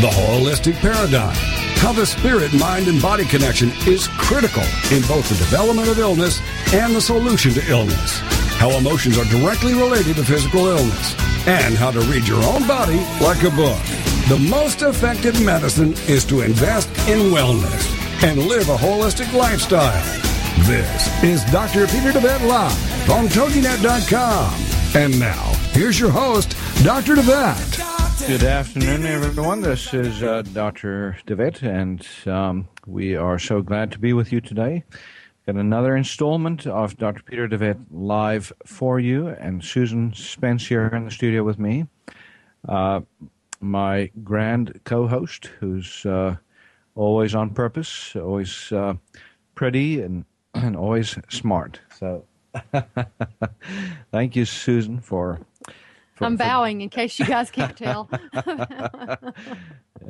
the holistic paradigm how the spirit, mind, and body connection is critical in both the development of illness and the solution to illness. How emotions are directly related to physical illness. And how to read your own body like a book. The most effective medicine is to invest in wellness and live a holistic lifestyle. This is Dr. Peter DeVette Live on TogiNet.com. And now, here's your host, Dr. DeVette. Good afternoon, everyone. This is uh, Dr. DeVette, and um, we are so glad to be with you today. Got another installment of Dr. Peter DeVette live for you, and Susan Spence here in the studio with me. Uh, my grand co host, who's uh, always on purpose, always uh, pretty, and, and always smart. So, thank you, Susan, for for, I'm bowing in case you guys can't tell.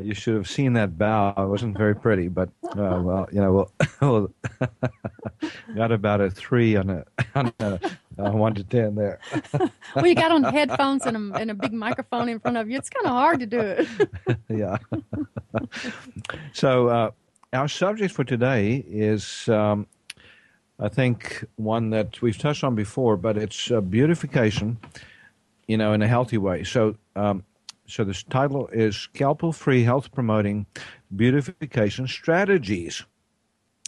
you should have seen that bow. It wasn't very pretty, but uh, well, you know, well, got about a three on a, on a, a one to ten there. well, you got on headphones and a, and a big microphone in front of you. It's kind of hard to do it. yeah. so uh, our subject for today is. Um, I think one that we've touched on before, but it's uh, beautification you know, in a healthy way. So, um, so this title is Scalpel-Free Health Promoting Beautification Strategies.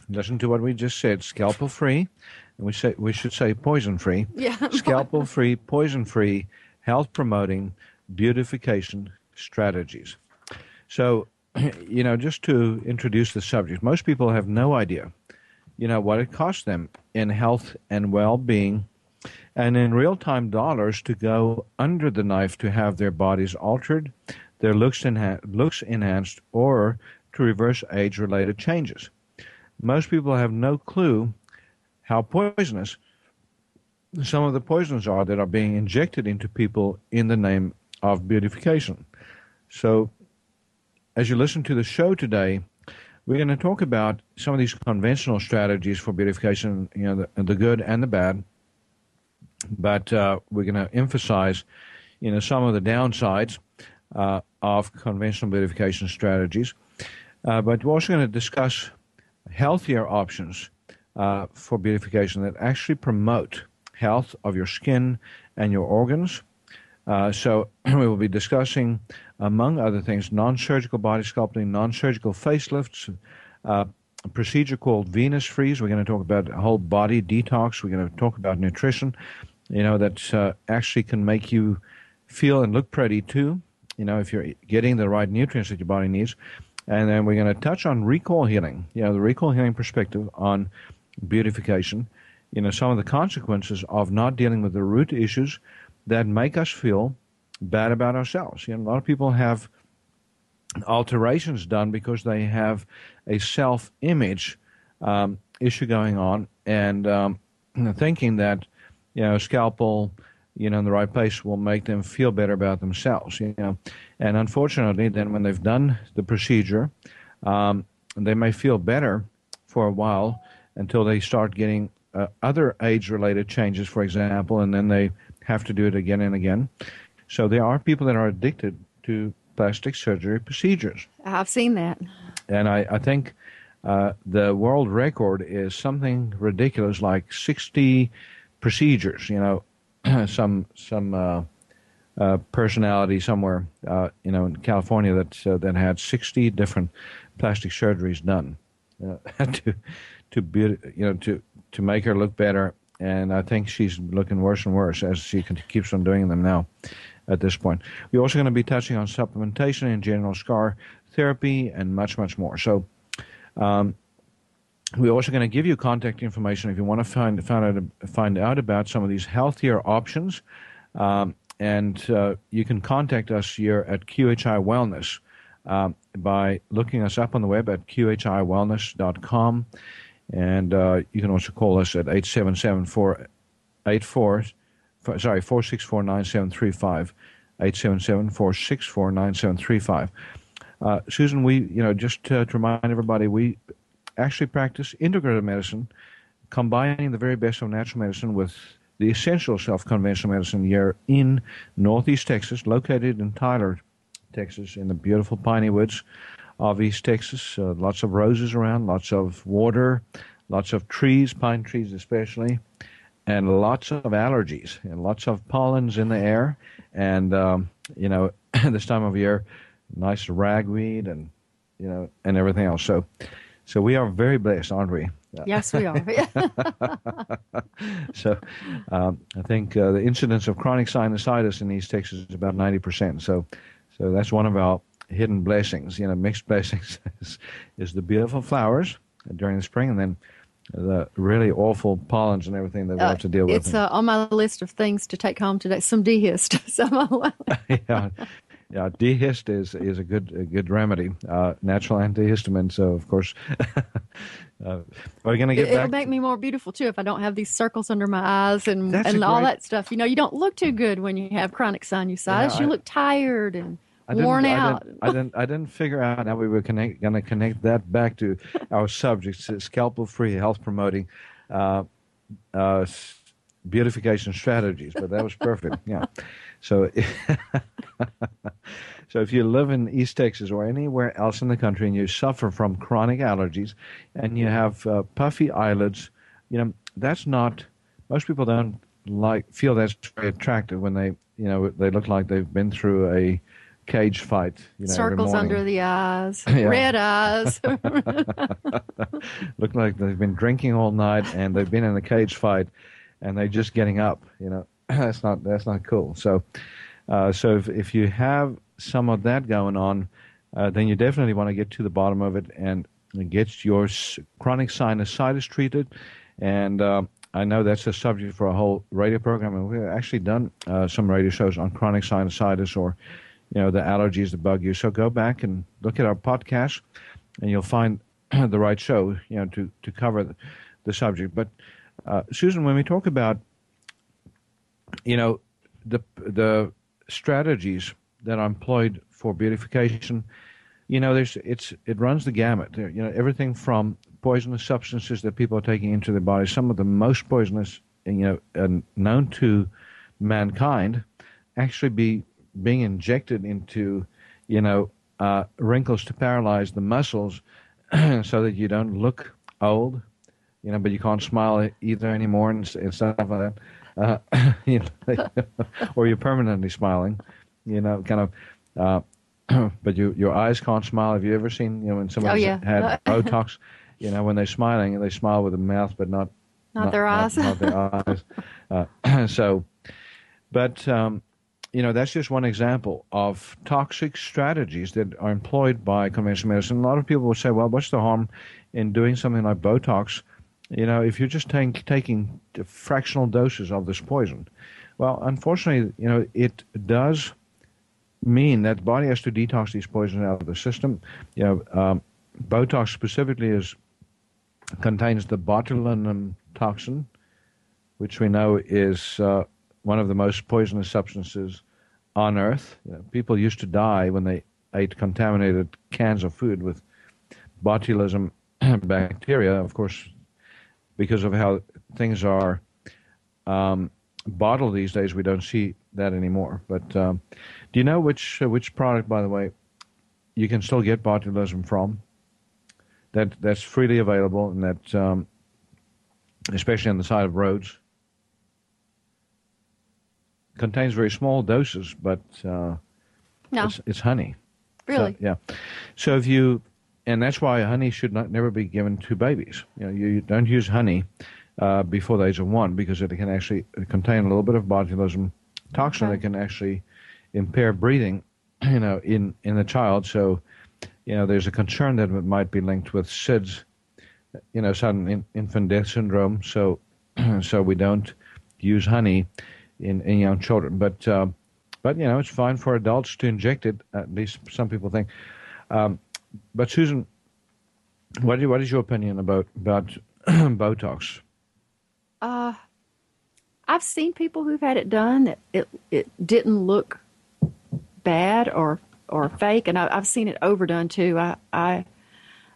Listen to what we just said: scalpel-free, and we say we should say poison-free. Yeah. scalpel-free, poison-free, health-promoting beautification strategies. So, you know, just to introduce the subject, most people have no idea, you know, what it costs them in health and well-being and in real time dollars to go under the knife to have their bodies altered, their looks, looks enhanced, or to reverse age related changes. Most people have no clue how poisonous some of the poisons are that are being injected into people in the name of beautification. So, as you listen to the show today, we're going to talk about some of these conventional strategies for beautification, you know, the, the good and the bad but uh, we're going to emphasize, you know, some of the downsides uh, of conventional beautification strategies. Uh, but we're also going to discuss healthier options uh, for beautification that actually promote health of your skin and your organs. Uh, so we will be discussing, among other things, non-surgical body sculpting, non-surgical facelifts, uh, a procedure called Venus Freeze. We're going to talk about whole body detox. We're going to talk about nutrition you know, that uh, actually can make you feel and look pretty too, you know, if you're getting the right nutrients that your body needs. And then we're going to touch on recall healing, you know, the recall healing perspective on beautification, you know, some of the consequences of not dealing with the root issues that make us feel bad about ourselves. You know, a lot of people have alterations done because they have a self image um, issue going on and um, thinking that you know, scalpel, you know, in the right place will make them feel better about themselves, you know. And unfortunately, then when they've done the procedure, um, they may feel better for a while until they start getting uh, other age-related changes, for example, and then they have to do it again and again. So there are people that are addicted to plastic surgery procedures. I've seen that. And I, I think uh, the world record is something ridiculous, like 60 procedures. You know, some some uh, uh, personality somewhere, uh, you know, in California that uh, that had sixty different plastic surgeries done uh, to to be, you know to to make her look better. And I think she's looking worse and worse as she keeps on doing them now at this point. We're also going to be touching on supplementation and general scar therapy and much, much more. So, um, we're also going to give you contact information if you want to find find out, find out about some of these healthier options. Um, and uh, you can contact us here at QHI Wellness um, by looking us up on the web at qhiwellness.com. And uh, you can also call us at 877 484, sorry, 464 9735. 877 464 9735. Uh, Susan, we, you know, just to, to remind everybody, we actually practice integrative medicine, combining the very best of natural medicine with the essentials of conventional medicine here in Northeast Texas, located in Tyler, Texas, in the beautiful piney woods of East Texas. Uh, lots of roses around, lots of water, lots of trees, pine trees especially, and lots of allergies and lots of pollens in the air. And, um, you know, this time of year, nice ragweed and, you know, and everything else. So, so we are very blessed, aren't we? Yes, we are. so um, I think uh, the incidence of chronic sinusitis in East Texas is about 90%. So, so that's one of our hidden blessings, you know, mixed blessings is, is the beautiful flowers during the spring and then the really awful pollens and everything that we uh, have to deal with. It's uh, on my list of things to take home today. Some D-Hist. Some yeah, yeah, D-Hist is is a good a good remedy, uh, natural antihistamine. So of course, uh, we're going to get. It'll make me more beautiful too if I don't have these circles under my eyes and and great, all that stuff. You know, you don't look too good when you have chronic sinusitis. Yeah, you I, look tired and. Worn out. I didn't, I didn't, I didn't. figure out how we were going to connect that back to our subjects: scalpel-free, health-promoting, uh, uh, beautification strategies. But that was perfect. Yeah. So, so if you live in East Texas or anywhere else in the country and you suffer from chronic allergies and you have uh, puffy eyelids, you know that's not. Most people don't like feel that's very attractive when they you know they look like they've been through a cage fight. You know, Circles under the eyes, red eyes. Look like they've been drinking all night and they've been in a cage fight, and they're just getting up. You know, that's not that's not cool. So, uh, so if, if you have some of that going on, uh, then you definitely want to get to the bottom of it and get your chronic sinusitis treated. And uh, I know that's a subject for a whole radio program, and we've actually done uh, some radio shows on chronic sinusitis or, you know, the allergies that bug you. So go back and look at our podcast, and you'll find the right show, you know, to to cover the, the subject. But uh, Susan, when we talk about you know, the the strategies that are employed for beautification, you know, there's it's it runs the gamut. You know, everything from poisonous substances that people are taking into their body, some of the most poisonous, you know, known to mankind, actually be being injected into, you know, uh, wrinkles to paralyze the muscles, so that you don't look old, you know, but you can't smile either anymore and, and stuff like that uh, you know, or you're permanently smiling, you know, kind of. Uh, but you, your eyes can't smile. Have you ever seen, you know, when somebody's oh, yeah. had Botox, you know, when they're smiling, they smile with the mouth, but not not, not their eyes. Not, not their eyes. Uh, so, but um, you know, that's just one example of toxic strategies that are employed by conventional medicine. A lot of people will say, "Well, what's the harm in doing something like Botox?" You know, if you're just taking fractional doses of this poison, well, unfortunately, you know, it does mean that the body has to detox these poisons out of the system. You know, um, Botox specifically is contains the botulinum toxin, which we know is uh, one of the most poisonous substances on Earth. You know, people used to die when they ate contaminated cans of food with botulism bacteria. Of course, because of how things are um, bottled these days, we don't see that anymore. But um, do you know which uh, which product, by the way, you can still get botulism from? That that's freely available, and that um, especially on the side of roads contains very small doses, but uh, no. it's, it's honey. Really? So, yeah. So if you and that's why honey should not never be given to babies. You know, you don't use honey uh, before the age of one because it can actually contain a little bit of botulism toxin okay. that can actually impair breathing, you know, in in the child. So, you know, there's a concern that it might be linked with SIDS, you know, sudden in, infant death syndrome. So, so we don't use honey in in young children, but. Uh, but you know, it's fine for adults to inject it. At least some people think. Um, but Susan, what is, what is your opinion about about Botox? Uh, I've seen people who've had it done that it it didn't look bad or or fake, and I, have seen it overdone too. I, I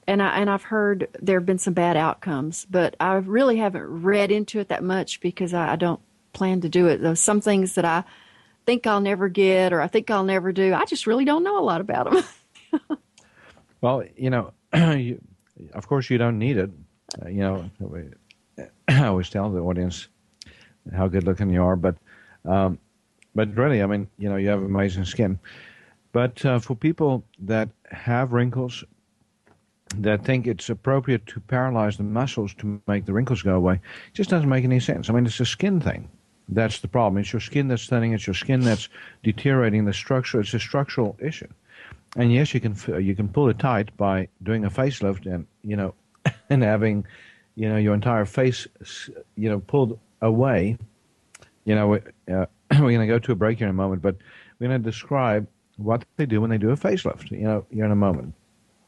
and I and I've heard there have been some bad outcomes, but I really haven't read into it that much because I, I don't plan to do it. There's some things that I think I'll never get or I think I'll never do. I just really don't know a lot about them. well, you know, you, of course you don't need it. Uh, you know, I always tell the audience how good looking you are, but um, but really, I mean, you know, you have amazing skin. But uh, for people that have wrinkles, that think it's appropriate to paralyze the muscles to make the wrinkles go away, just doesn't make any sense. I mean, it's a skin thing. That's the problem. It's your skin that's thinning. It's your skin that's deteriorating the structure. It's a structural issue. And yes, you can you can pull it tight by doing a facelift and you know, and having, you know, your entire face, you know, pulled away. You know, uh, we're going to go to a break here in a moment, but we're going to describe what they do when they do a facelift. You know, here in a moment.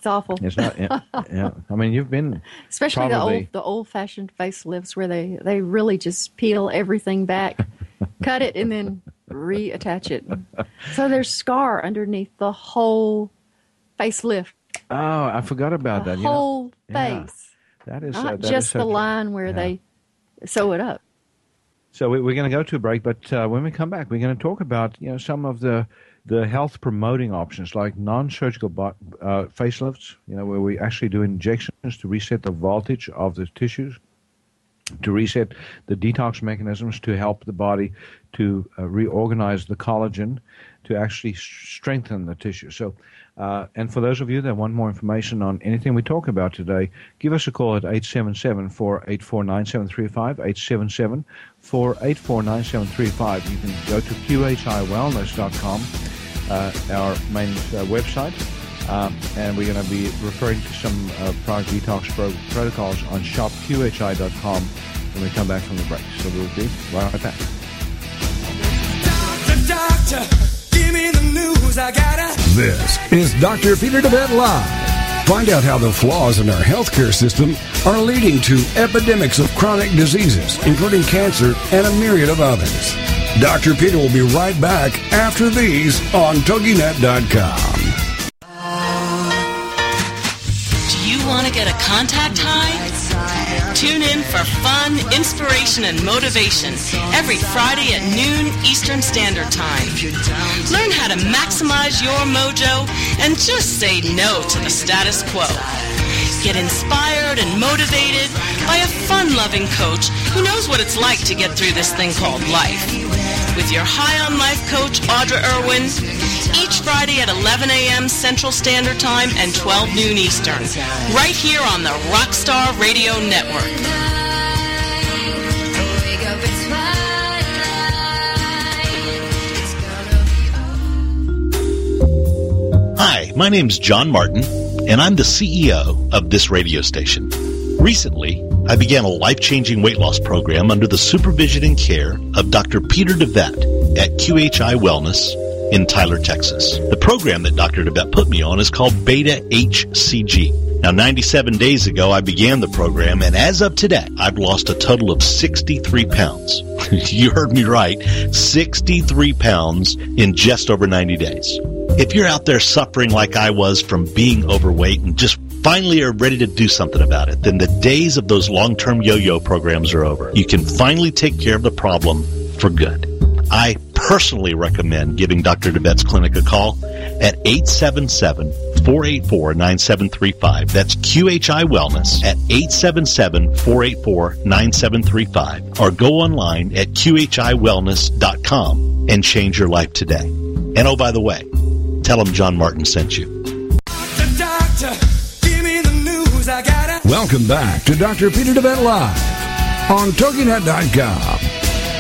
It's awful. It's not. Yeah, yeah. I mean, you've been especially probably, the old the old fashioned facelifts where they they really just peel everything back, cut it, and then reattach it. So there's scar underneath the whole facelift. Oh, I forgot about the that. Whole you know, face. Yeah. That is not uh, that just is so the line where yeah. they sew it up. So we, are going to go to a break, but uh, when we come back, we're going to talk about you know some of the the health promoting options like non-surgical uh, facelifts, you know, where we actually do injections to reset the voltage of the tissues, to reset the detox mechanisms to help the body to uh, reorganize the collagen to actually strengthen the tissue. So, uh, and for those of you that want more information on anything we talk about today, give us a call at 877 484 9735. 877 484 9735. You can go to qhiwellness.com uh, our main uh, website. Um, and we're going to be referring to some uh, product detox pro- protocols on shopqhi.com when we come back from the break. So we'll be right back. Doctor, doctor, this is Dr. Peter DeVette Live. Find out how the flaws in our healthcare system are leading to epidemics of chronic diseases, including cancer and a myriad of others. Dr. Peter will be right back after these on TogiNet.com. Do you want to get a contact high? Tune in for fun, inspiration, and motivation every Friday at noon Eastern Standard Time. Learn how to maximize your mojo and just say no to the status quo. Get inspired and motivated by a fun loving coach who knows what it's like to get through this thing called life. With your High on Life coach, Audra Irwin, each Friday at 11 a.m. Central Standard Time and 12 noon Eastern, right here on the Rockstar Radio Network. Hi, my name's John Martin and I'm the CEO of this radio station. Recently, I began a life-changing weight loss program under the supervision and care of Dr. Peter DeVette at QHI Wellness in Tyler, Texas. The program that Dr. DeVette put me on is called Beta HCG. Now, 97 days ago, I began the program, and as of today, I've lost a total of 63 pounds. you heard me right, 63 pounds in just over 90 days. If you're out there suffering like I was from being overweight and just finally are ready to do something about it, then the days of those long-term yo-yo programs are over. You can finally take care of the problem for good. I personally recommend giving Dr. DeVette's clinic a call at 877-484-9735. That's QHI Wellness at 877-484-9735 or go online at qhiwellness.com and change your life today. And oh, by the way, Tell them John Martin sent you. Welcome back to Dr. Peter DeVette Live. on TogiNet.com.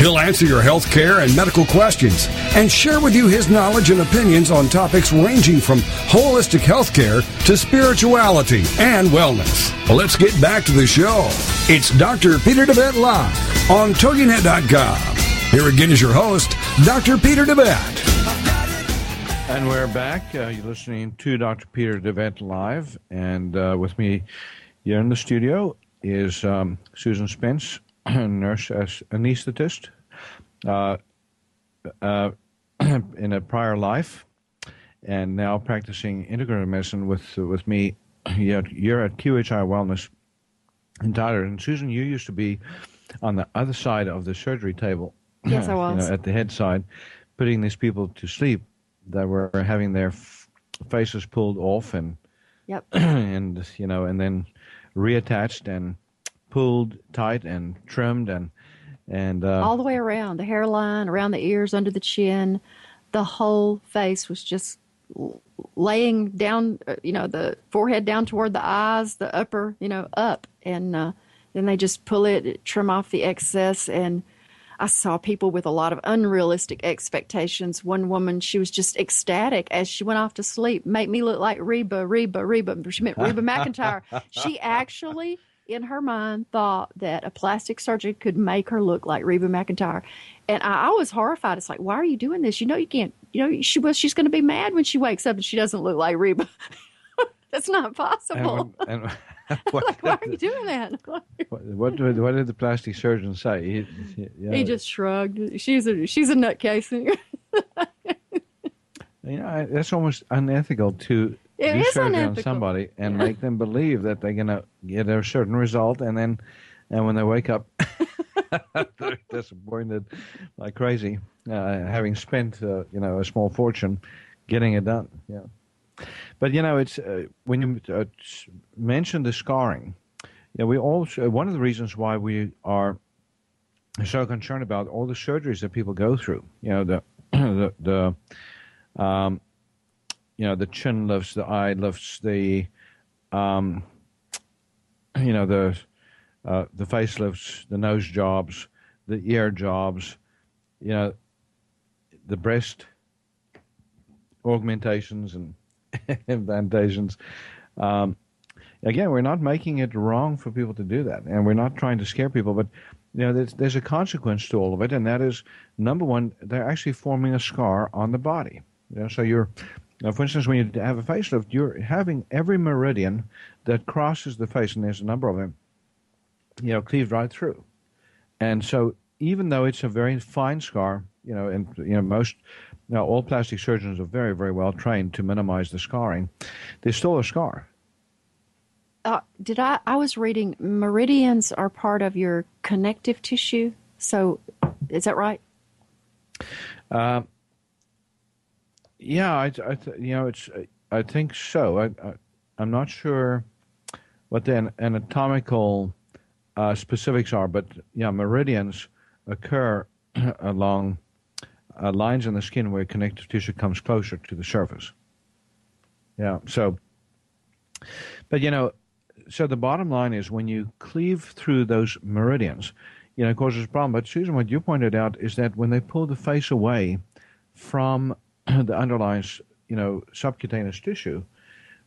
He'll answer your health care and medical questions and share with you his knowledge and opinions on topics ranging from holistic health care to spirituality and wellness. Let's get back to the show. It's Dr. Peter DeVette Live on TogiNet.com. Here again is your host, Dr. Peter DeVette. And we're back. Uh, you're listening to Dr. Peter DeVette Live. And uh, with me here in the studio is um, Susan Spence, nurse as anesthetist uh, uh in a prior life, and now practicing integrative medicine with with me. You're, you're at QHI Wellness in Tyler. And Susan, you used to be on the other side of the surgery table. Yes, I was. You know, at the head side, putting these people to sleep that were having their f- faces pulled off and yep. and you know and then reattached and pulled tight and trimmed and and uh, all the way around the hairline, around the ears, under the chin, the whole face was just laying down. Uh, you know, the forehead down toward the eyes, the upper, you know, up, and uh, then they just pull it, trim off the excess, and I saw people with a lot of unrealistic expectations. One woman, she was just ecstatic as she went off to sleep. Make me look like Reba, Reba, Reba. She meant Reba McEntire. She actually in her mind thought that a plastic surgeon could make her look like Reba McEntire. And I, I was horrified. It's like, why are you doing this? You know, you can't, you know, she was, she's going to be mad when she wakes up and she doesn't look like Reba. That's not possible. And, and what, like, why are you doing that? what, what, did, what did the plastic surgeon say? He, he, yeah. he just shrugged. She's a she's a nutcase. you know, that's almost unethical to it surgery unethical. on somebody and make them believe that they're going to get a certain result, and then and when they wake up, they're disappointed like crazy, uh, having spent uh, you know a small fortune getting it done. Yeah, but you know it's uh, when you uh, mention the scarring. Yeah, we also one of the reasons why we are so concerned about all the surgeries that people go through. You know the the the um, you know the chin lifts, the eye lifts, the um, you know the uh, the face lifts, the nose jobs, the ear jobs, you know the breast augmentations and implantations. Um, again, we're not making it wrong for people to do that, and we're not trying to scare people, but you know, there's, there's a consequence to all of it, and that is number one, they're actually forming a scar on the body. You know, so you're now, for instance, when you have a facelift, you're having every meridian that crosses the face, and there's a number of them, you know, cleaved right through. And so, even though it's a very fine scar, you know, and you know most, you know, all plastic surgeons are very, very well trained to minimize the scarring. There's still a scar. Uh, did I? I was reading meridians are part of your connective tissue. So, is that right? Uh, yeah, I, I you know, it's I think so. I, I am not sure what the anatomical uh, specifics are, but yeah, meridians occur along uh, lines in the skin where connective tissue comes closer to the surface. Yeah, so, but you know, so the bottom line is when you cleave through those meridians, you know, it causes a problem. But Susan, what you pointed out is that when they pull the face away from the underlying, you know, subcutaneous tissue,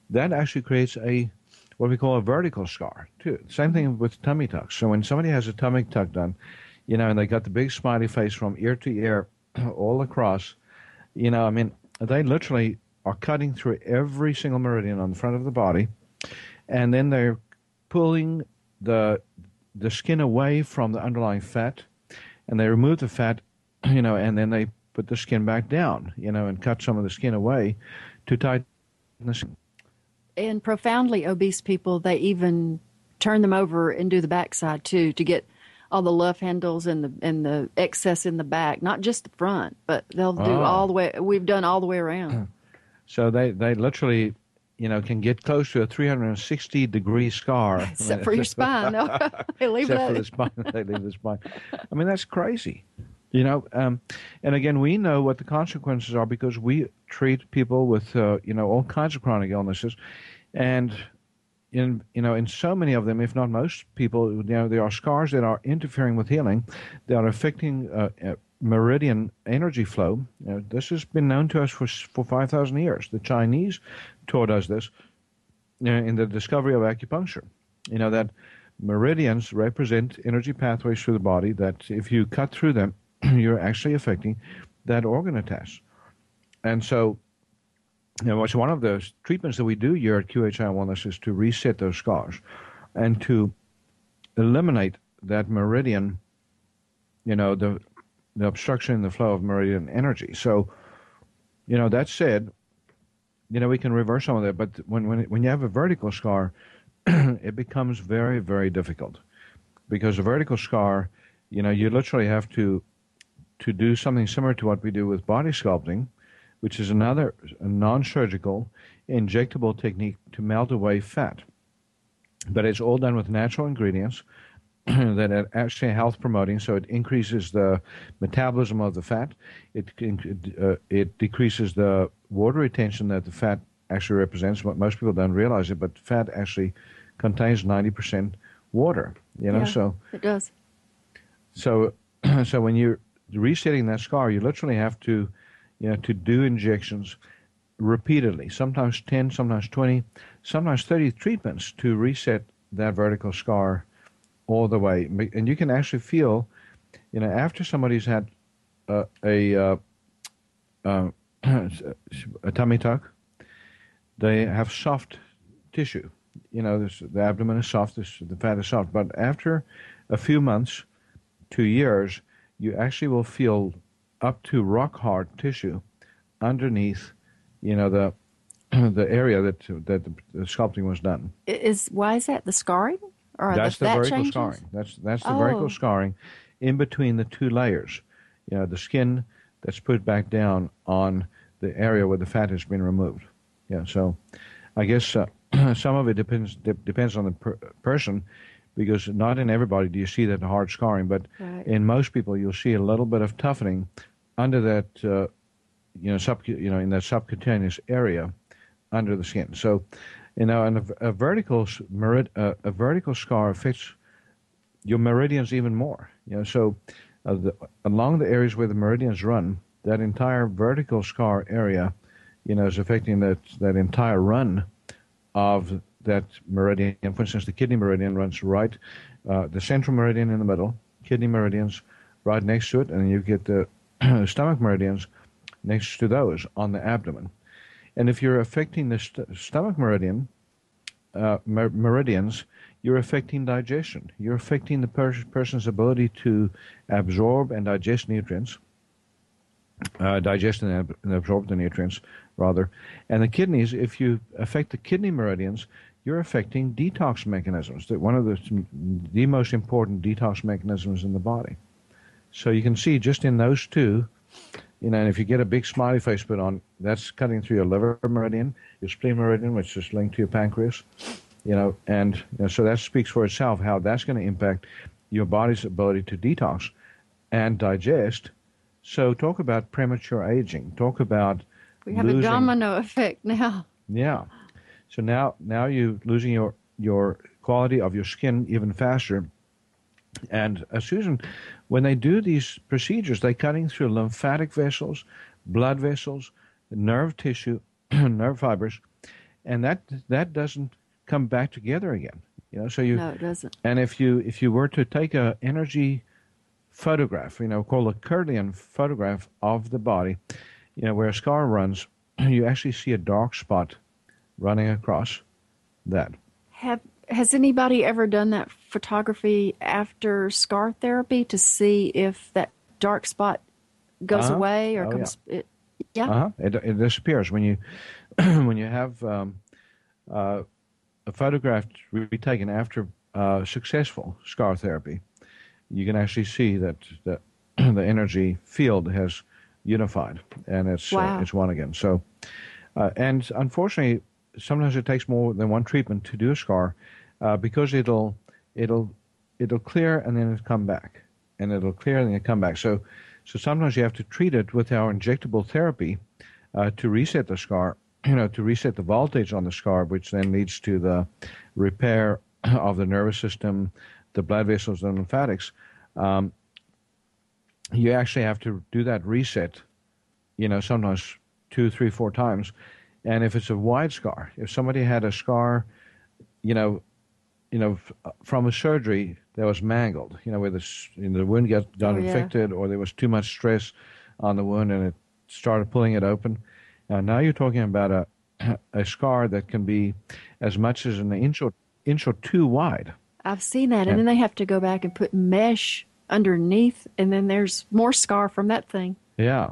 that actually creates a what we call a vertical scar too. Same thing with tummy tucks. So when somebody has a tummy tuck done, you know, and they got the big smiley face from ear to ear, all across, you know, I mean, they literally are cutting through every single meridian on the front of the body, and then they're pulling the the skin away from the underlying fat, and they remove the fat, you know, and then they put the skin back down, you know, and cut some of the skin away to tighten the skin. And profoundly obese people, they even turn them over and do the backside too to get all the love handles and the and the excess in the back, not just the front, but they'll do oh. all the way. We've done all the way around. So they they literally, you know, can get close to a 360 degree scar. Except for your spine, no, they leave Except for the spine, they leave the spine. I mean, that's crazy. You know, um, and again, we know what the consequences are because we treat people with, uh, you know, all kinds of chronic illnesses, and in you know in so many of them, if not most people, you know there are scars that are interfering with healing, that are affecting uh, uh, meridian energy flow. You know, this has been known to us for for five thousand years. The Chinese taught us this know, in the discovery of acupuncture. You know that meridians represent energy pathways through the body. That if you cut through them, you're actually affecting that organ attach. And so you know, one of the treatments that we do here at QHI Wellness oh is to reset those scars and to eliminate that meridian, you know, the, the obstruction in the flow of meridian energy. So, you know, that said, you know, we can reverse some of that, but when, when, when you have a vertical scar, it becomes very, very difficult because a vertical scar, you know, you literally have to, to do something similar to what we do with body sculpting which is another non surgical injectable technique to melt away fat. But it's all done with natural ingredients that are actually health promoting, so it increases the metabolism of the fat, it, uh, it decreases the water retention that the fat actually represents. What most people don't realize it, but fat actually contains 90% water, you know, yeah, so. It does. So, so when you're resetting that scar, you literally have to you know, to do injections repeatedly, sometimes 10, sometimes 20, sometimes 30 treatments to reset that vertical scar all the way. And you can actually feel, you know, after somebody's had uh, a, uh, uh, a tummy tuck, they have soft tissue. You know, this, the abdomen is soft, this, the fat is soft. But after a few months two years, you actually will feel up to rock hard tissue underneath, you know, the the area that that the, sculpting was done. Is why is that the scarring or that's the, the vertical changes? scarring. That's that's the oh. vertical scarring in between the two layers. You know, the skin that's put back down on the area where the fat has been removed. Yeah, so I guess uh, some of it depends de- depends on the per- person because not in everybody do you see that hard scarring, but right. in most people you'll see a little bit of toughening under that, uh, you know, sub, you know, in that subcutaneous area under the skin. So, you know, and a, a vertical merid, uh, a vertical scar affects your meridians even more. You know, so uh, the, along the areas where the meridians run, that entire vertical scar area, you know, is affecting that that entire run of that meridian. For instance, the kidney meridian runs right, uh, the central meridian in the middle, kidney meridians right next to it, and you get the stomach meridians next to those on the abdomen. And if you're affecting the st- stomach meridian, uh, mer- meridians, you're affecting digestion. You're affecting the per- person's ability to absorb and digest nutrients, uh, digest and, ab- and absorb the nutrients, rather. And the kidneys, if you affect the kidney meridians, you're affecting detox mechanisms. That one of the the most important detox mechanisms in the body. So you can see just in those two, you know, and if you get a big smiley face put on, that's cutting through your liver meridian, your spleen meridian, which is linked to your pancreas, you know, and you know, so that speaks for itself how that's going to impact your body's ability to detox and digest. So talk about premature aging. Talk about we have losing, a domino effect now. Yeah. So now, now you're losing your your quality of your skin even faster. And uh, Susan, when they do these procedures, they're cutting through lymphatic vessels, blood vessels, nerve tissue, nerve fibers, and that that doesn't come back together again. You know, so you no, it doesn't. And if you if you were to take a energy photograph, you know, called a Kirlian photograph of the body, you know, where a scar runs, you actually see a dark spot running across that. Have has anybody ever done that photography after scar therapy to see if that dark spot goes uh-huh. away or oh, comes? Yeah. It, yeah. Uh-huh. It, it disappears when you when you have um, uh, a photograph retaken after uh, successful scar therapy. You can actually see that the, the energy field has unified and it's wow. uh, it's one again. So, uh, and unfortunately, sometimes it takes more than one treatment to do a scar uh, because it'll it'll it'll clear and then it'll come back and it'll clear and then it'll come back. So so sometimes you have to treat it with our injectable therapy uh, to reset the scar, you know, to reset the voltage on the scar, which then leads to the repair of the nervous system, the blood vessels, and lymphatics. Um, you actually have to do that reset, you know, sometimes two, three, four times. And if it's a wide scar, if somebody had a scar, you know, you know, from a surgery that was mangled, you know, where the, you know, the wound got, got Oh, yeah. infected or there was too much stress on the wound and it started pulling it open. Uh, now you're talking about a, a scar that can be as much as an inch or, inch or two wide. I've seen that, Yeah. and then they have to go back and put mesh underneath, and then there's more scar from that thing. Yeah.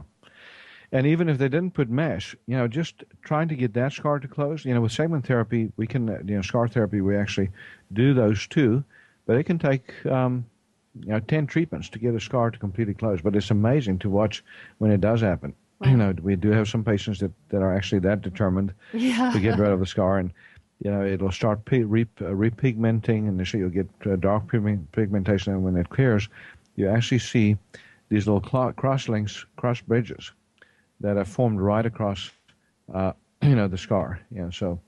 And even if they didn't put mesh, you know, just trying to get that scar to close, you know, with segment therapy, we can, uh, you know, scar therapy, we actually do those too, but it can take, um, you know, 10 treatments to get a scar to completely close. But it's amazing to watch when it does happen. You know, we do have some patients that, that are actually that determined Yeah. to get rid of the scar, and you know it'll start pe- re- uh, repigmenting, and so you'll get uh, dark pigmentation. And when it clears, you actually see these little cl- cross links, cross bridges that are formed right across, uh, you know, the scar. Yeah, so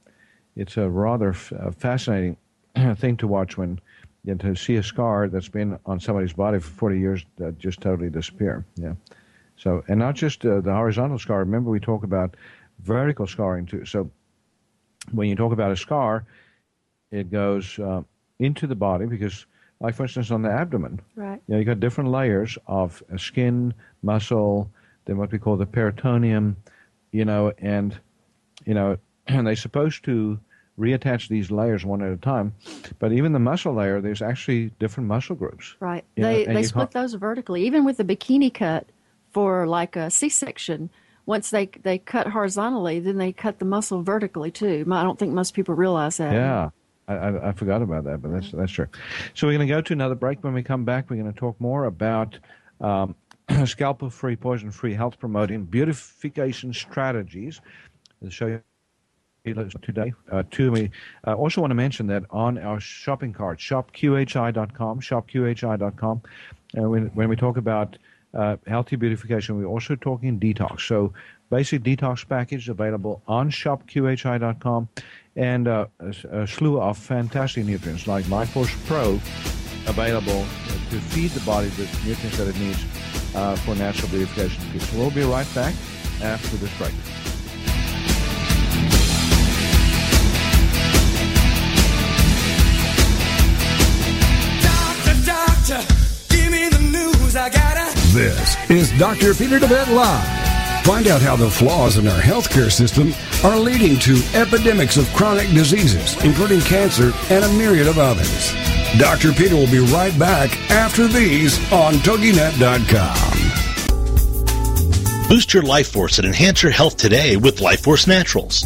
it's a rather f- uh, fascinating thing to watch when you know, to see a scar that's been on somebody's body for 40 years that just totally disappear. Yeah. So, and not just uh, the horizontal scar. Remember, we talk about vertical scarring too. So, when you talk about a scar, it goes uh, into the body because, like for instance, on the abdomen, Right. you know, you got different layers of skin, muscle, then what we call the peritoneum, you know, and you know, and they're supposed to reattach these layers one at a time. But even the muscle layer, there's actually different muscle groups. Right. They and they split those vertically. Even with the bikini cut for like a C-section, once they they cut horizontally, then they cut the muscle vertically too. I don't think most people realize that. Yeah. I, I, I forgot about that, but that's that's true. So we're going to go to another break. When we come back, we're going to talk more about um, scalpel-free, poison-free, health-promoting beautification strategies. I'll show you today. Uh, to me, I also want to mention that on our shopping cart, shopqhi.com, shopqhi.com, and when, when we talk about uh, healthy beautification, we're also talking detox. So, basic detox package available on shopqhi.com, and uh, a, a slew of fantastic nutrients like Life Force Pro available to feed the body the nutrients that it needs uh, for natural beautification. So we'll be right back after this break. Doctor, doctor, give me the news. I gotta. This is Dr. Peter DeVette Live. Find out how the flaws in our healthcare system are leading to epidemics of chronic diseases, including cancer and a myriad of others. Dr. Peter will be right back after these on TogiNet.com. Boost your life force and enhance your health today with Life Force Naturals.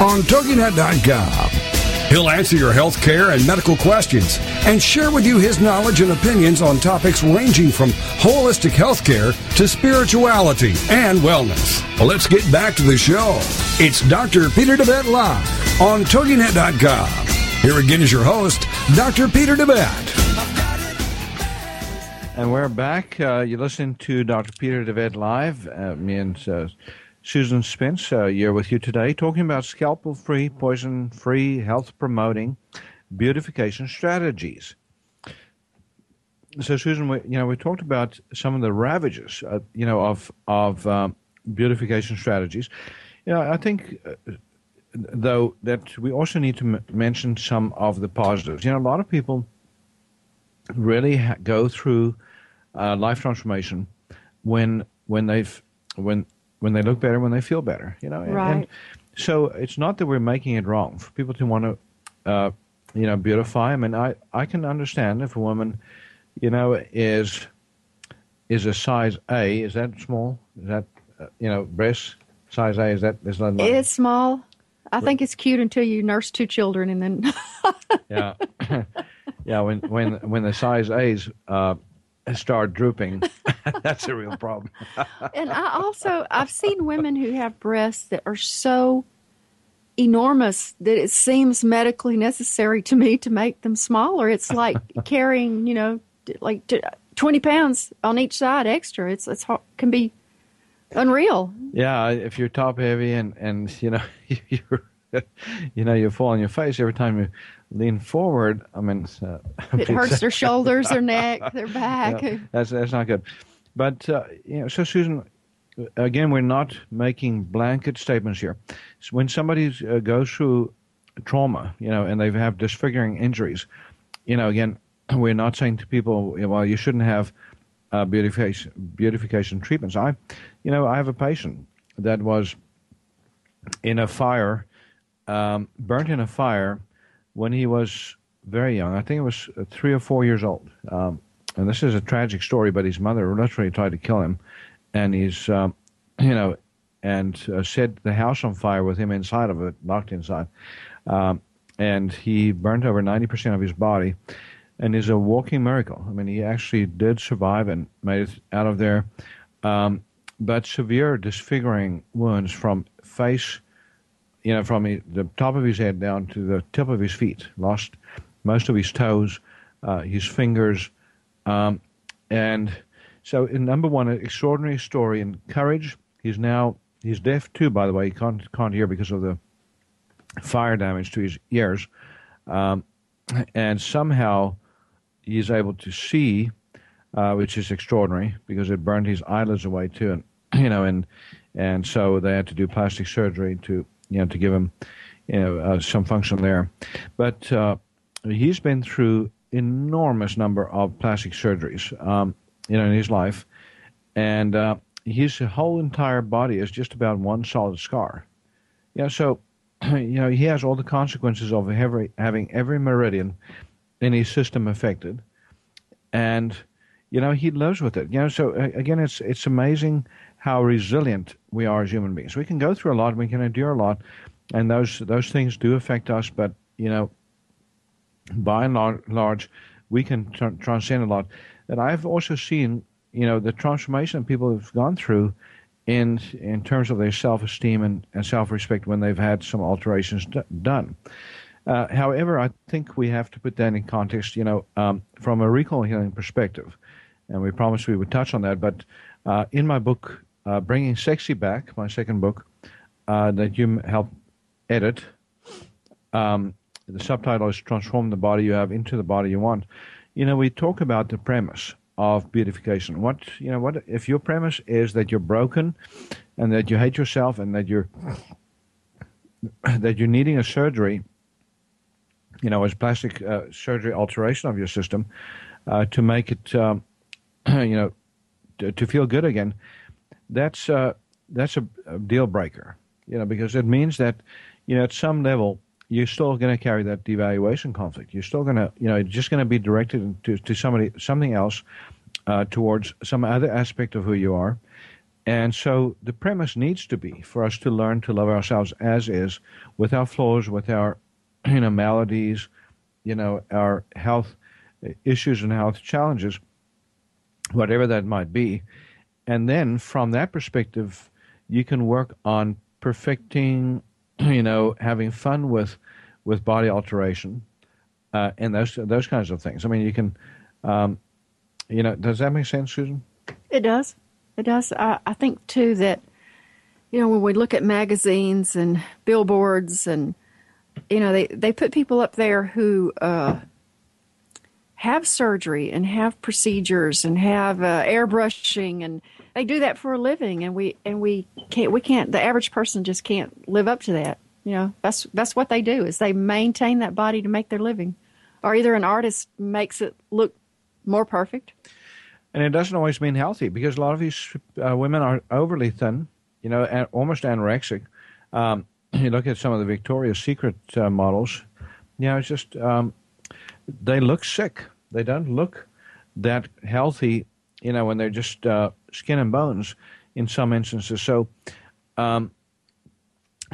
on TogiNet.com. He'll answer your health care and medical questions and share with you his knowledge and opinions on topics ranging from holistic health care to spirituality and wellness. Let's get back to the show. It's Dr. Peter DeVette Live on TogiNet.com. Here again is your host, Dr. Peter DeVette. And we're back. Uh, you listen to Dr. Peter DeVette Live. Uh, me and uh, Susan Spence uh, here with you today talking about scalpel free, poison free, health promoting beautification strategies. So, Susan, we, you know, we talked about some of the ravages, uh, you know, of of um, beautification strategies. You know, I think, uh, though, that we also need to m- mention some of the positives. You know, a lot of people really ha- go through uh, life transformation when when they've when when they look better when they feel better you know? And, Right. and so it's not that we're making it wrong for people to want to uh, you know beautify. I mean I I can understand if a woman you know is is a size A is that small? Is that uh, you know breast size A is that is that not- It's small. I think it's cute until you nurse two children and then yeah. Yeah when when when the size A's uh, start drooping that's a real problem and I also I've seen women who have breasts that are so enormous that it seems medically necessary to me to make them smaller. It's like carrying, you know, like twenty pounds on each side extra. It's it's hard, can be unreal. Yeah, if you're top heavy and and you know you're you know you fall on your face every time you lean forward. I mean, uh, It hurts their shoulders, their neck, their back. Yeah, that's that's not good. But uh, you know, so Susan, again, we're not making blanket statements here. So when somebody uh, goes through trauma, you know, and they have disfiguring injuries, you know, again, we're not saying to people, well, you shouldn't have uh, beautification beautification treatments. I, you know, I have a patient that was in a fire, um, burnt in a fire when he was very young. I think it was uh, three or four years old. Um, and this is a tragic story, but his mother literally tried to kill him, and he's, um, you know, and uh, set the house on fire with him inside of it, locked inside, um, and he burnt over ninety percent of his body, and is a walking miracle. I mean, he actually did survive and made it out of there, um, but severe disfiguring wounds from face you know, from the top of his head down to the tip of his feet. Lost most of his toes, uh, his fingers, um, and so in number one, an extraordinary story and courage. He's now he's deaf too, by the way. He can't can't hear because of the fire damage to his ears, um, and somehow he's able to see, uh, which is extraordinary because it burned his eyelids away too, and you know, and and so they had to do plastic surgery to you know to give him you know uh, some function there, but uh, he's been through enormous number of plastic surgeries, um, you know, in his life, and uh, his whole entire body is just about one solid scar. Yeah, so you know he has all the consequences of every, having every meridian in his system affected, and you know he lives with it. You know, so again, it's it's amazing how resilient we are as human beings. We can go through a lot, we can endure a lot, and those those things do affect us. But you know, by and lar- large, we can tr- transcend a lot. And I've also seen, you know, the transformation people have gone through in in terms of their self-esteem and, and self-respect when they've had some alterations d- done. Uh, however, I think we have to put that in context, you know, um, from a recall healing perspective. And we promised we would touch on that. But uh, in my book, uh, Bringing Sexy Back, my second book, uh, that you helped edit, um, the subtitle is Transform the Body You Have into the Body You Want. You know, we talk about the premise of beautification. What, you know, what if your premise is that you're broken and that you hate yourself and that you're that you're needing a surgery, you know, as plastic uh, surgery alteration of your system uh, to make it, um, you know, to, to feel good again, that's uh, that's a, a deal breaker. You know, because it means that, you know, at some level you're still going to carry that devaluation conflict. You're still going to, you know, it's just going to be directed to to somebody something else uh, towards some other aspect of who you are, And so the premise needs to be for us to learn to love ourselves as is, with our flaws, with our you know maladies, you know our health issues and health challenges, whatever that might be. And then from that perspective, you can work on perfecting, you know, having fun with with body alteration, uh, and those those kinds of things. I mean, you can, um, you know, does that make sense, Susan? It does. It does. I, I think too that you know when we look at magazines and billboards and you know they they put people up there who uh, have surgery and have procedures and have uh, airbrushing and they do that for a living and we and we can't we can't the average person just can't live up to that you know that's that's what they do is they maintain that body to make their living or either an artist makes it look more perfect and it doesn't always mean healthy because a lot of these uh, women are overly thin, you know, almost anorexic. Um, you look at some of the Victoria's Secret uh, models, you know, it's just um, they look sick. They don't look that healthy, you know, when they're just uh, skin and bones in some instances. So, um,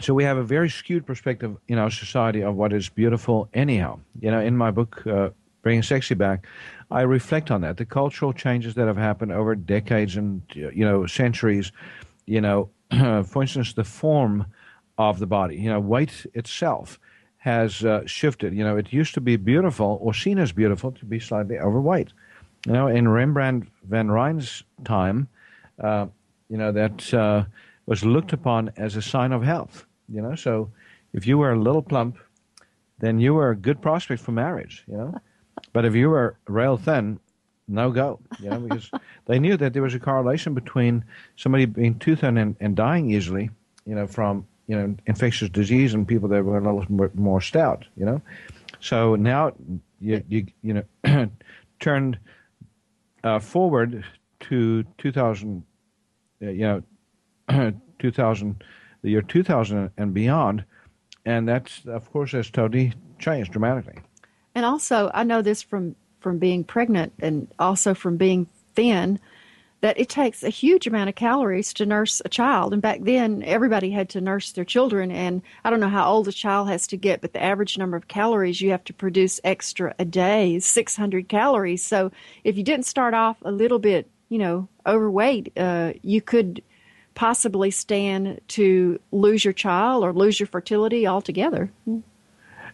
so we have a very skewed perspective in our society of what is beautiful. Anyhow, you know, in my book, uh, Bringing Sexy Back, I reflect on that, the cultural changes that have happened over decades and you know centuries. You know, for instance, the form of the body. You know, weight itself has uh, shifted. You know, it used to be beautiful or seen as beautiful to be slightly overweight. You know, in Rembrandt van Rijn's time, uh, you know that uh, was looked upon as a sign of health. You know, so if you were a little plump, then you were a good prospect for marriage. You know. But if you were rail thin, no go. You know, because they knew that there was a correlation between somebody being too thin and, and dying easily, you know, from you know infectious disease and people that were a little more, more stout. You know, so now you you you know turned uh, forward to 2000, uh, you know, 2000, the year 2000 and beyond, and that's of course has totally changed dramatically. And also, I know this from from being pregnant and also from being thin that it takes a huge amount of calories to nurse a child. And back then, everybody had to nurse their children. And I don't know how old a child has to get, but the average number of calories you have to produce extra a day is 600 calories. So if you didn't start off a little bit, you know, overweight, uh, you could possibly stand to lose your child or lose your fertility altogether.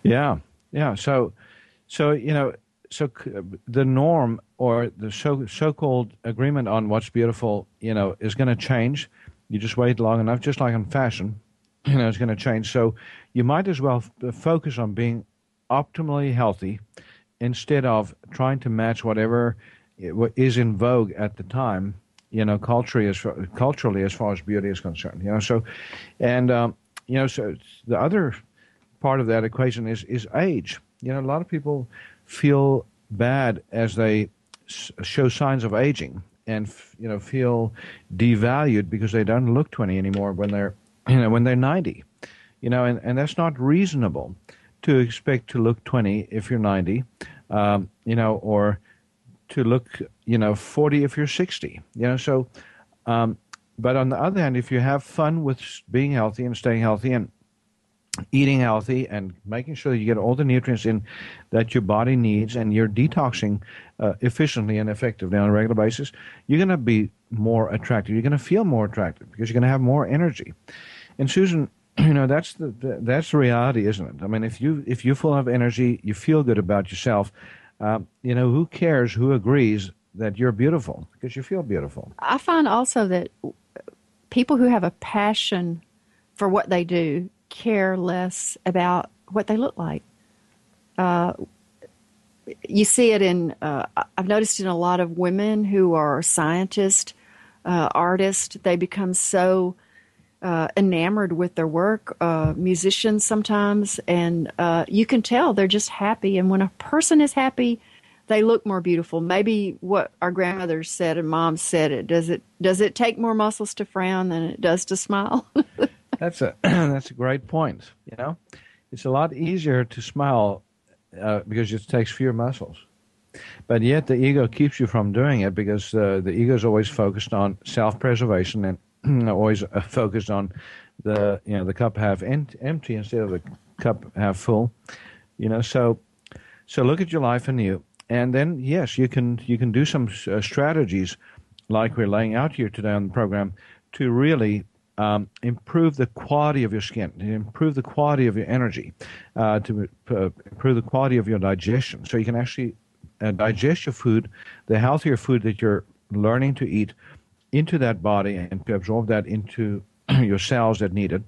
Yeah, yeah. So so you know, so the norm or the so so-called agreement on what's beautiful, you know, is going to change. You just wait long enough, just like in fashion, you know, it's going to change. So you might as well f- focus on being optimally healthy instead of trying to match whatever is in vogue at the time. You know, culturally as far, culturally as far as beauty is concerned. You know, so and um, you know, so the other part of that equation is is age you know, a lot of people feel bad as they show signs of aging and you know feel devalued because they don't look 20 anymore when they're you know when they're 90 you know and, and that's not reasonable to expect to look 20 if you're 90 um, you know or to look you know 40 if you're 60 you know so um, but on the other hand if you have fun with being healthy and staying healthy and eating healthy and making sure you get all the nutrients in that your body needs and you're detoxing uh, efficiently and effectively on a regular basis, you're going to be more attractive. You're going to feel more attractive because you're going to have more energy. And Susan, you know that's the, the, that's the reality, isn't it? I mean, if you if you're full of energy, you feel good about yourself. Uh, you know, who cares? Who agrees that you're beautiful because you feel beautiful? I find also that people who have a passion for what they do care less about what they look like. Uh, you see it in, uh, I've noticed in a lot of women who are scientists, uh, artists, they become so uh, enamored with their work, uh, musicians sometimes, and uh, you can tell they're just happy. And when a person is happy, they look more beautiful. Maybe what our grandmothers said and moms said it does it does it take more muscles to frown than it does to smile? That's a that's a great point. You know, it's a lot easier to smile uh, because it takes fewer muscles, but yet the ego keeps you from doing it because uh, the ego is always focused on self-preservation and always uh, focused on the you know the cup half empty instead of the cup half full. You know, so so look at your life anew, and then yes, you can you can do some uh, strategies like we're laying out here today on the program to really um, improve the quality of your skin, improve the quality of your energy, uh, to uh, improve the quality of your digestion, so you can actually uh, digest your food, the healthier food that you're learning to eat, into that body and to absorb that into your cells that need it.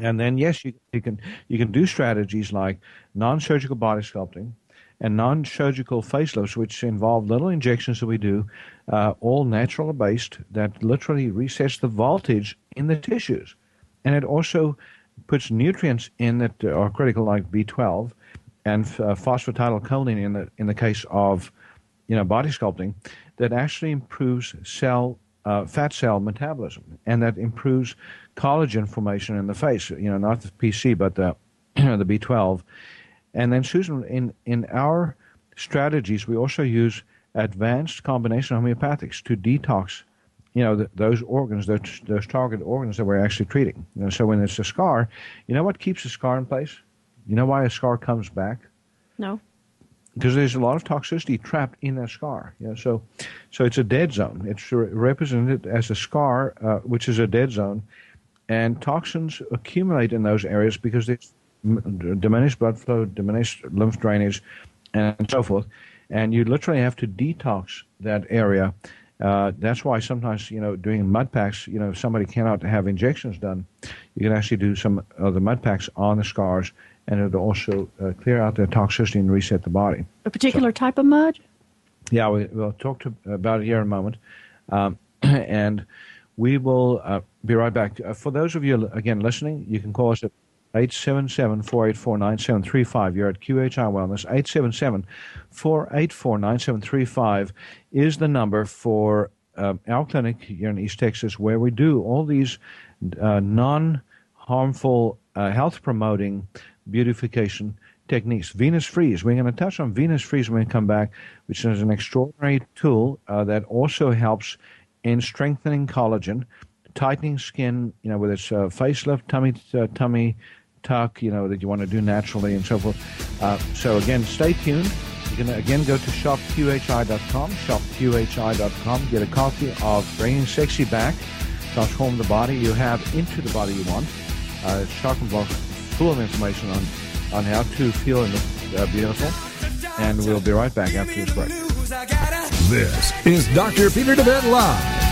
And then, yes, you, you can you can do strategies like non-surgical body sculpting and non-surgical facelifts, which involve little injections that we do, uh, all natural based, that literally resets the voltage in the tissues, and it also puts nutrients in that are critical, like B12 and uh, phosphatidylcholine in the in the case of you know body sculpting, that actually improves cell uh, fat cell metabolism, and that improves collagen formation in the face. You know, not the PC, but the the B12. And then, Susan, in in our strategies, we also use advanced combination homeopathics to detox. You know, those organs, those, those target organs that we're actually treating. And so when it's a scar, you know what keeps a scar in place? You know why a scar comes back? No because there's a lot of toxicity trapped in that scar. You know, so, so it's a dead zone. It's re- represented as a scar, uh, which is a dead zone, and toxins accumulate in those areas because there's diminished blood flow, diminished lymph drainage, and so forth. And you literally have to detox that area. Uh, that's why sometimes, you know, doing mud packs, you know, if somebody cannot have injections done, you can actually do some of the mud packs on the scars and it'll also uh, clear out the toxicity and reset the body. A particular so, type of mud? Yeah, we, will talk to, about it here in a moment. Um, and we will uh, be right back. Uh, for those of you, again, listening, you can call us at 877-484-9735. You're at QHI Wellness. 877-484-9735 is the number for uh, our clinic here in East Texas where we do all these uh, non-harmful uh, health-promoting beautification techniques. Venus Freeze. We're going to touch on Venus Freeze when we come back, which is an extraordinary tool uh, that also helps in strengthening collagen, tightening skin, you know, whether it's uh, facelift, tummy, uh, tummy tuck, you know, that you want to do naturally and so forth. Uh, so again, stay tuned. You can again go to shopqhi.com, shopqhi.com, get a copy of Bringing Sexy Back, transform the body you have into the body you want. Uh, shock and block full of information on, on how to feel and look uh, beautiful. And we'll be right back after this break. This is Dr. Peter DeVette Live.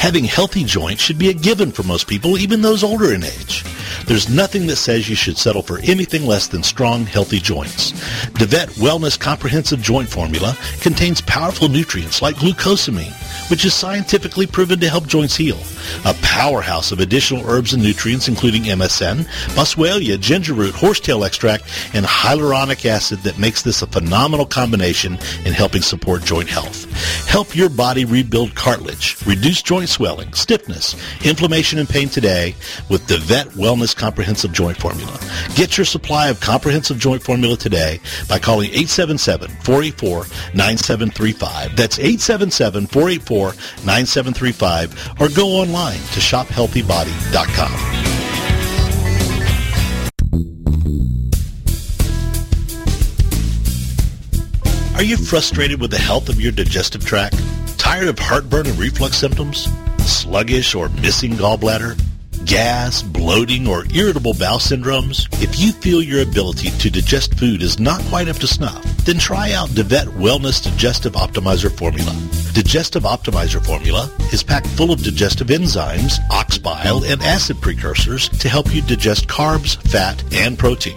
Having healthy joints should be a given for most people, even those older in age. There's nothing that says you should settle for anything less than strong, healthy joints. DeVette Wellness Comprehensive Joint Formula contains powerful nutrients like glucosamine, which is scientifically proven to help joints heal. A powerhouse of additional herbs and nutrients including MSM, boswellia, ginger root, horsetail extract, and hyaluronic acid that makes this a phenomenal combination in helping support joint health. Help your body rebuild cartilage, reduce joint swelling, stiffness, inflammation, and pain today with DeVette Wellness Comprehensive Joint Formula. Get your supply of comprehensive joint formula today by calling 877-484-9735. That's 877-484-9735 or go online to shophealthybody.com. Are you frustrated with the health of your digestive tract? Tired of heartburn and reflux symptoms? Sluggish or missing gallbladder? Gas, bloating, or irritable bowel syndromes? If you feel your ability to digest food is not quite up to snuff, then try out DeVette Wellness Digestive Optimizer Formula. Digestive Optimizer Formula is packed full of digestive enzymes, ox bile, and acid precursors to help you digest carbs, fat, and protein.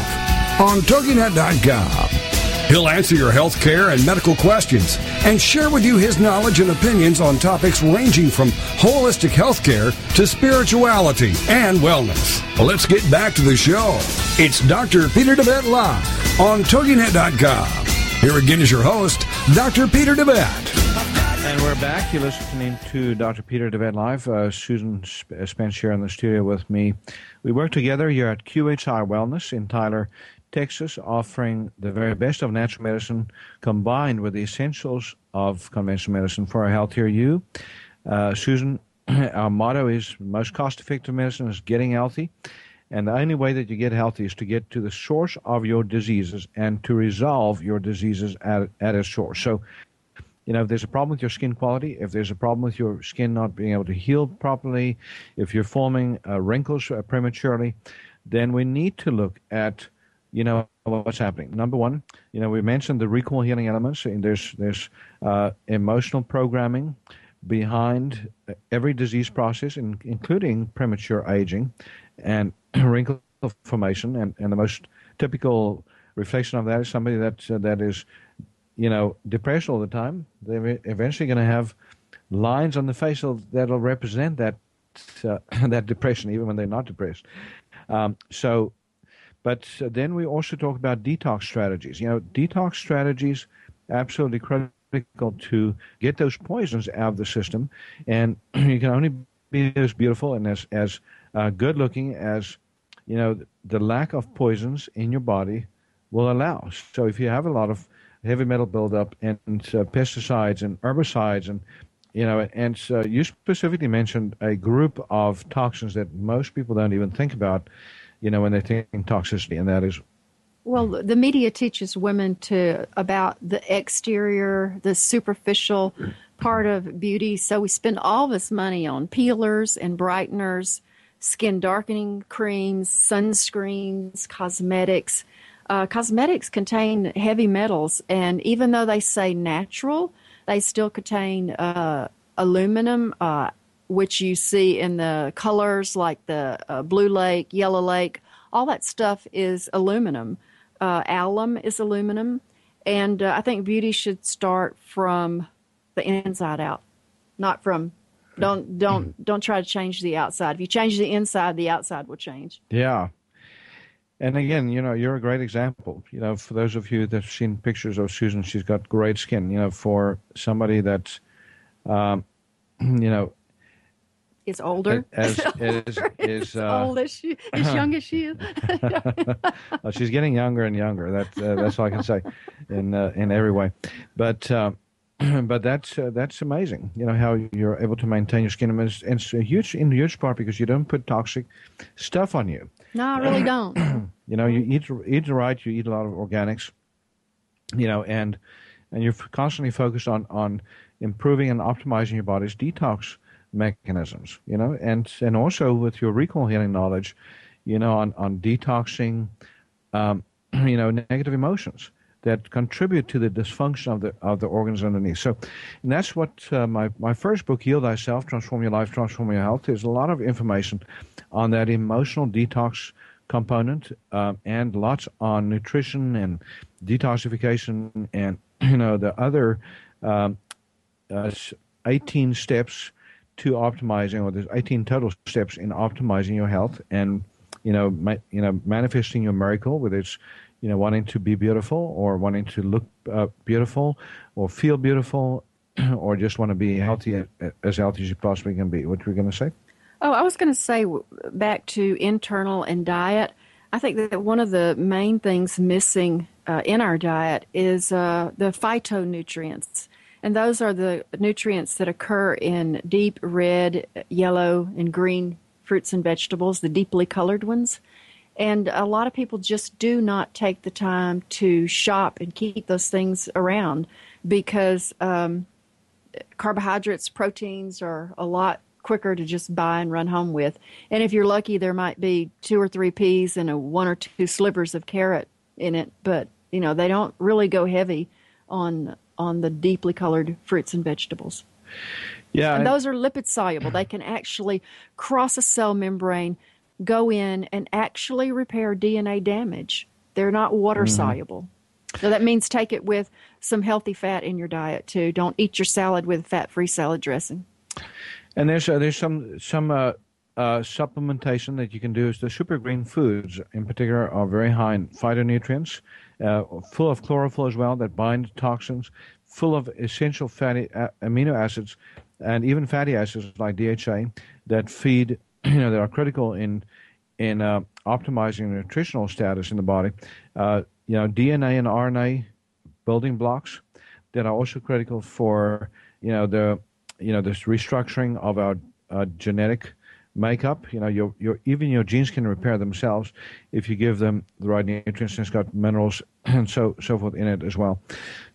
on TogiNet.com. He'll answer your health care and medical questions and share with you his knowledge and opinions on topics ranging from holistic health care to spirituality and wellness. Well, let's get back to the show. It's Dr. Peter DeVette Live on TogiNet.com. Here again is your host, Dr. Peter DeVette. And we're back. You're listening to Dr. Peter DeVette Live. Uh, Susan here in the studio with me. We work together here at QHI Wellness in Tyler, Texas, offering the very best of natural medicine combined with the essentials of conventional medicine for a healthier you. Uh, Susan, our motto is most cost effective medicine is getting healthy. And the only way that you get healthy is to get to the source of your diseases and to resolve your diseases at, at its source. So, you know, if there's a problem with your skin quality, if there's a problem with your skin not being able to heal properly, if you're forming uh, wrinkles uh, prematurely, then we need to look at, you know, what's happening. Number one, you know, we mentioned the recall healing elements, and there's there's uh, emotional programming behind every disease process, in, including premature aging and wrinkle formation, and, and the most typical reflection of that is somebody that uh, that is you know, depressed all the time, they're eventually going to have lines on the face that'll represent that uh, that depression, even when they're not depressed. Um, so, but uh, then we also talk about detox strategies. You know, detox strategies absolutely critical to get those poisons out of the system, and you can only be as beautiful and as as uh, good looking as you know the lack of poisons in your body will allow. So, if you have a lot of heavy metal buildup and uh, pesticides and herbicides and you know and uh, you specifically mentioned a group of toxins that most people don't even think about you know when they're toxicity and that is well the media teaches women to about the exterior the superficial part of beauty. So we spend all this money on peelers and brighteners skin darkening creams sunscreens cosmetics. Uh, cosmetics contain heavy metals, and even though they say natural, they still contain uh, aluminum, uh, which you see in the colors like the uh, blue lake, yellow lake. All that stuff is aluminum. Uh, alum is aluminum, and uh, I think beauty should start from the inside out, not from don't don't don't try to change the outside. If you change the inside, the outside will change. Yeah, and again, you know, you're a great example. You know, for those of you that have seen pictures of Susan, she's got great skin. You know, for somebody that's, um, you know, is older. As is is uh, old as she, as young as she is. well, she's getting younger and younger. That uh, that's all I can say, in uh, in every way. But uh, but that's uh, that's amazing. You know how you're able to maintain your skin, and it's, it's a huge in huge part because you don't put toxic stuff on you. No, I really don't. you know, you eat eat right. You eat a lot of organics. You know, and and you're constantly focused on on improving and optimizing your body's detox mechanisms. You know, and and also with your recall healing knowledge, you know, on on detoxing, um, you know, negative emotions that contribute to the dysfunction of the of the organs underneath. So, and that's what uh, my my first book, Heal Thyself, Transform Your Life, Transform Your Health. There's a lot of information on that emotional detox component uh, and lots on nutrition and detoxification and you know the other um, uh, 18 steps to optimizing or there's 18 total steps in optimizing your health and you know ma- you know manifesting your miracle whether it's you know wanting to be beautiful or wanting to look uh, beautiful or feel beautiful or just want to be healthy as healthy as you possibly can be what were you going to say Oh, I was going to say back to internal and diet. I think that one of the main things missing uh, in our diet is uh, the phytonutrients. And those are the nutrients that occur in deep red, yellow, and green fruits and vegetables, the deeply colored ones. And a lot of people just do not take the time to shop and keep those things around because um, carbohydrates, proteins are a lot quicker to just buy and run home with. And if you're lucky, there might be two or three peas and a one or two slivers of carrot in it. But you know, they don't really go heavy on on the deeply colored fruits and vegetables. Yeah, And those are lipid soluble. They can actually cross a cell membrane, go in, and actually repair DNA damage. They're not water soluble. So that means take it with some healthy fat in your diet too. Don't eat your salad with fat free salad dressing. And there's uh, there's some some uh, uh, supplementation that you can do. Is the super green foods in particular are very high in phytonutrients, uh, full of chlorophyll as well that bind toxins, full of essential fatty uh, amino acids, and even fatty acids like DHA that feed you know that are critical in in uh, optimizing nutritional status in the body. Uh, you know DNA and RNA building blocks that are also critical for you know the you know this restructuring of our uh, genetic makeup. You know, your your even your genes can repair themselves if you give them the right nutrients. It's got minerals and so so forth in it as well.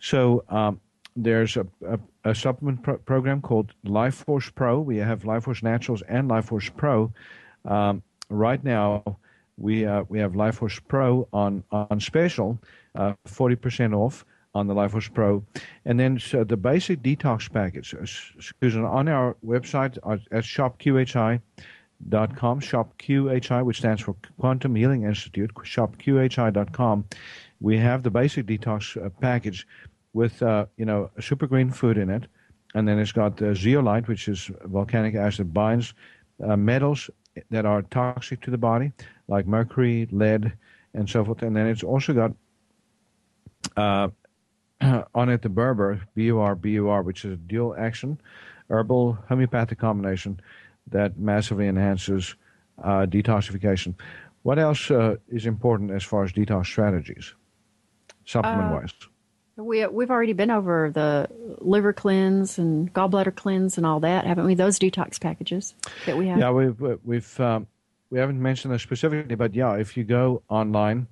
So um, there's a, a, a supplement pro- program called Life Force Pro. We have Life Force Naturals and Life Force Pro. Um, right now, we uh, we have Life Force Pro on on special, uh, forty percent off on the Life Force Pro, and then so the basic detox package. uh, Susan, on our website uh, at shopqhi.com, shopqhi, which stands for Quantum Healing Institute, shopqhi.com. We have the basic detox uh, package with uh, you know super green food in it, and then it's got uh, zeolite, which is volcanic acid, binds uh, metals that are toxic to the body, like mercury, lead, and so forth. And then it's also got uh, on it the Berber, BUR, BUR, which is a dual action herbal homeopathic combination that massively enhances uh, detoxification. What else uh, is important as far as detox strategies, supplement wise? We we've already been over the liver cleanse and gallbladder cleanse and all that, haven't we? Those detox packages that we have. Yeah, we've we've um, we haven't mentioned that specifically, but yeah, if you go online,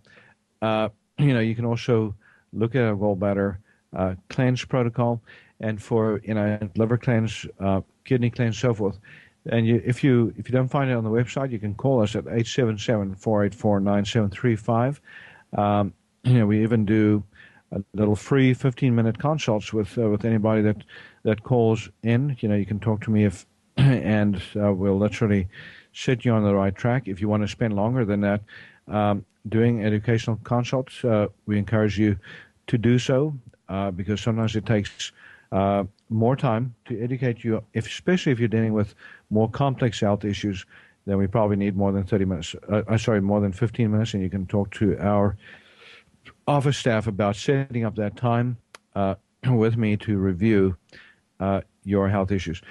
uh, you know you can also look at a uh, cleanse protocol, and for you know liver cleanse, uh, kidney cleanse, so forth. And you, if you if you don't find it on the website, you can call us at 877-484-9735. Um, you know, we even do a little free 15 minute consults with uh, with anybody that that calls in. You know, you can talk to me if and uh, we'll literally set you on the right track. If you want to spend longer than that um, doing educational consults, uh, we encourage you to do so uh, because sometimes it takes uh, more time to educate you, if, especially if you're dealing with more complex health issues. Then we probably need more than 30 minutes. Uh, uh, sorry, more than 15 minutes, and you can talk to our office staff about setting up that time uh, with me to review uh, your health issues.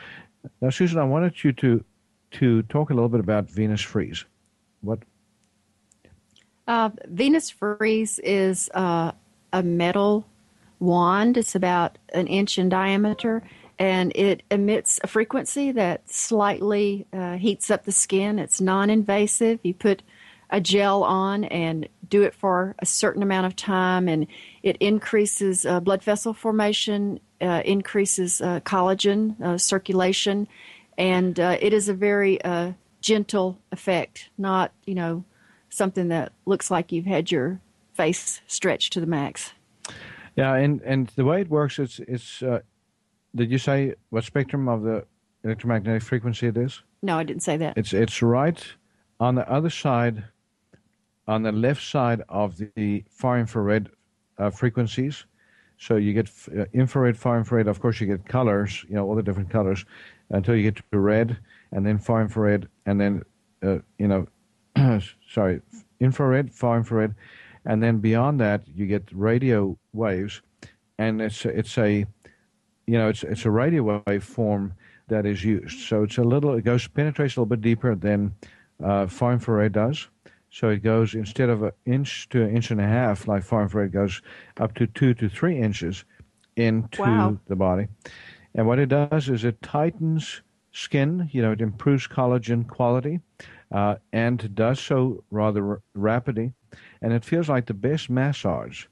Now, Susan, I wanted you to to talk a little bit about Venus Freeze. What? Uh, Venus Freeze is uh, a metal wand. It's about an inch in diameter, and it emits a frequency that slightly uh, heats up the skin. It's non-invasive. You put a gel on and do it for a certain amount of time, and it increases uh, blood vessel formation, uh, increases uh, collagen circulation, and it is a very gentle effect, not you know something that looks like you've had your face stretched to the max. Yeah, and and the way it works, it's it's. Uh, did you say what spectrum of the electromagnetic frequency it is? No, I didn't say that. It's it's right on the other side, on the left side of the far infrared uh, frequencies. So you get uh, infrared, far infrared. Of course, you get colors. You know all the different colors until you get to red, and then far infrared, and then uh, you know, sorry, infrared, far infrared, and then beyond that you get radio waves, and it's it's a, you know, it's it's a radio wave form that is used. So it's a little, it goes penetrates a little bit deeper than uh, far infrared does. So it goes instead of an inch to an inch and a half, like far infrared goes up to two to three inches into Wow. the body. And what it does is it tightens skin. You know, it improves collagen quality, uh, and does so rather r- rapidly. And it feels like the best massage.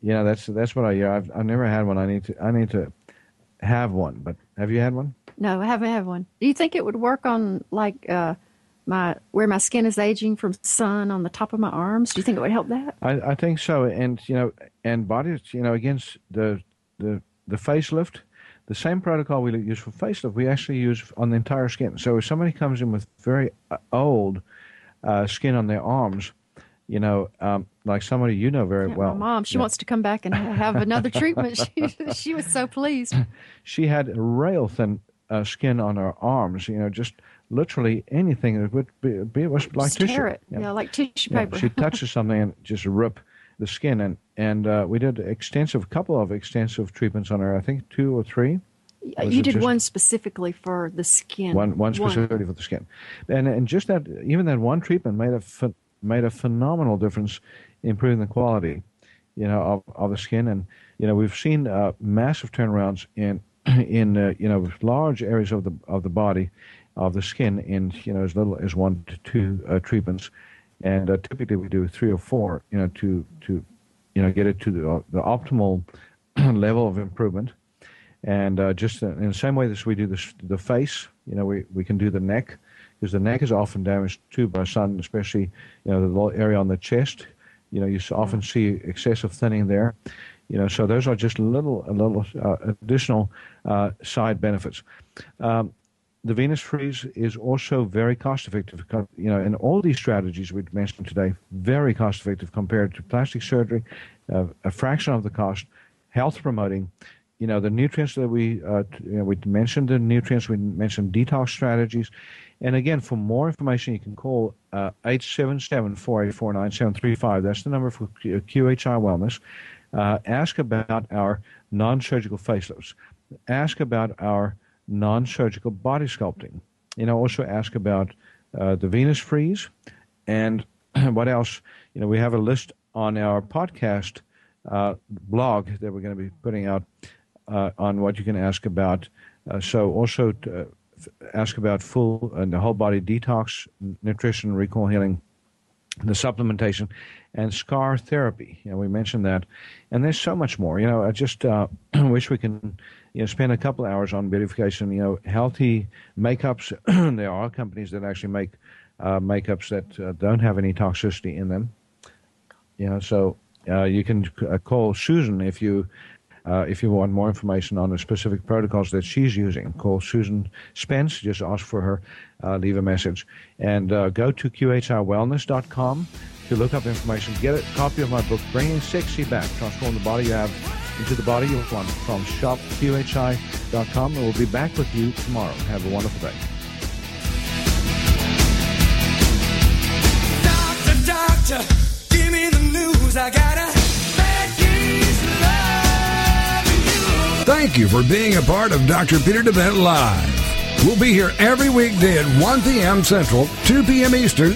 You know, that's that's what I hear. I've I've never had one. I need to I need to have one. But have you had one? No, I haven't had one. Do you think it would work on like uh, my where my skin is aging from sun on the top of my arms? Do you think it would help that? I, I think so, and you know, and bodies, you know, against the the the facelift, the same protocol we use for facelift, we actually use on the entire skin. So if somebody comes in with very uh, old uh, skin on their arms, you know, um, like somebody you know very Yeah, well. my mom, she yeah. wants to come back and have another treatment. She, she was so pleased. She had rail thin uh, skin on her arms. You know, just literally anything that would be, be it was like Just tissue. tear it, Yeah. yeah, like tissue paper. she touches something and just rip the skin and and uh, we did extensive couple of extensive treatments on her. I think two or three. was you did one specifically for the skin. One one specifically for the skin, and and just that even that one treatment made a made a phenomenal difference, improving the quality, you know, of, of the skin. And you know, we've seen uh, massive turnarounds in in uh, you know large areas of the of the body, of the skin in you know as little as one to two uh, treatments, and uh, typically we do three or four, you know, to to you know get it to the the optimal level of improvement and uh, just in the same way that we do the, the face, you know, we, we can do the neck because the neck is often damaged too by sun, especially you know the little area on the chest. You know, you often see excessive thinning there. You know, so those are just little a little uh, additional uh, side benefits. Um, the Venus freeze is also very cost effective. You know, and all these strategies we've mentioned today, very cost effective compared to plastic surgery, uh, a fraction of the cost, health promoting. You know, the nutrients that we uh, you know, we mentioned the nutrients, we mentioned detox strategies, and again, for more information, you can call uh, 877-484-9735. That's the number for QHI Wellness. Uh, ask about our non-surgical facelifts. Ask about our non-surgical body sculpting. You know, also ask about uh, the Venus freeze and what else. You know, we have a list on our podcast uh, blog that we're going to be putting out uh, on what you can ask about. Uh, so also uh, ask about full and the whole body detox, nutrition, recall healing, the supplementation, and scar therapy. You know, we mentioned that, and there's so much more. You know, I just uh, wish we can, you know, spend a couple hours on beautification. You know, healthy makeups. there are companies that actually make uh, makeups that uh, don't have any toxicity in them. You know, so uh, you can uh, call Susan if you uh, if you want more information on the specific protocols that she's using. Call Susan Spence. Just ask for her. Uh, leave a message and go to qhiwellness.com to look up information. Get a copy of my book, Bringing Sexy Back: Transform the Body You Have into the Body You Want from shopqhi.com. And we'll be back with you tomorrow. Have a wonderful day. Doctor, doctor, give me the news. I got a bad case of loving you. Thank you for being a part of Dr. Peter DeVette Live. We'll be here every weekday at 1 p.m. Central, 2 p.m. Eastern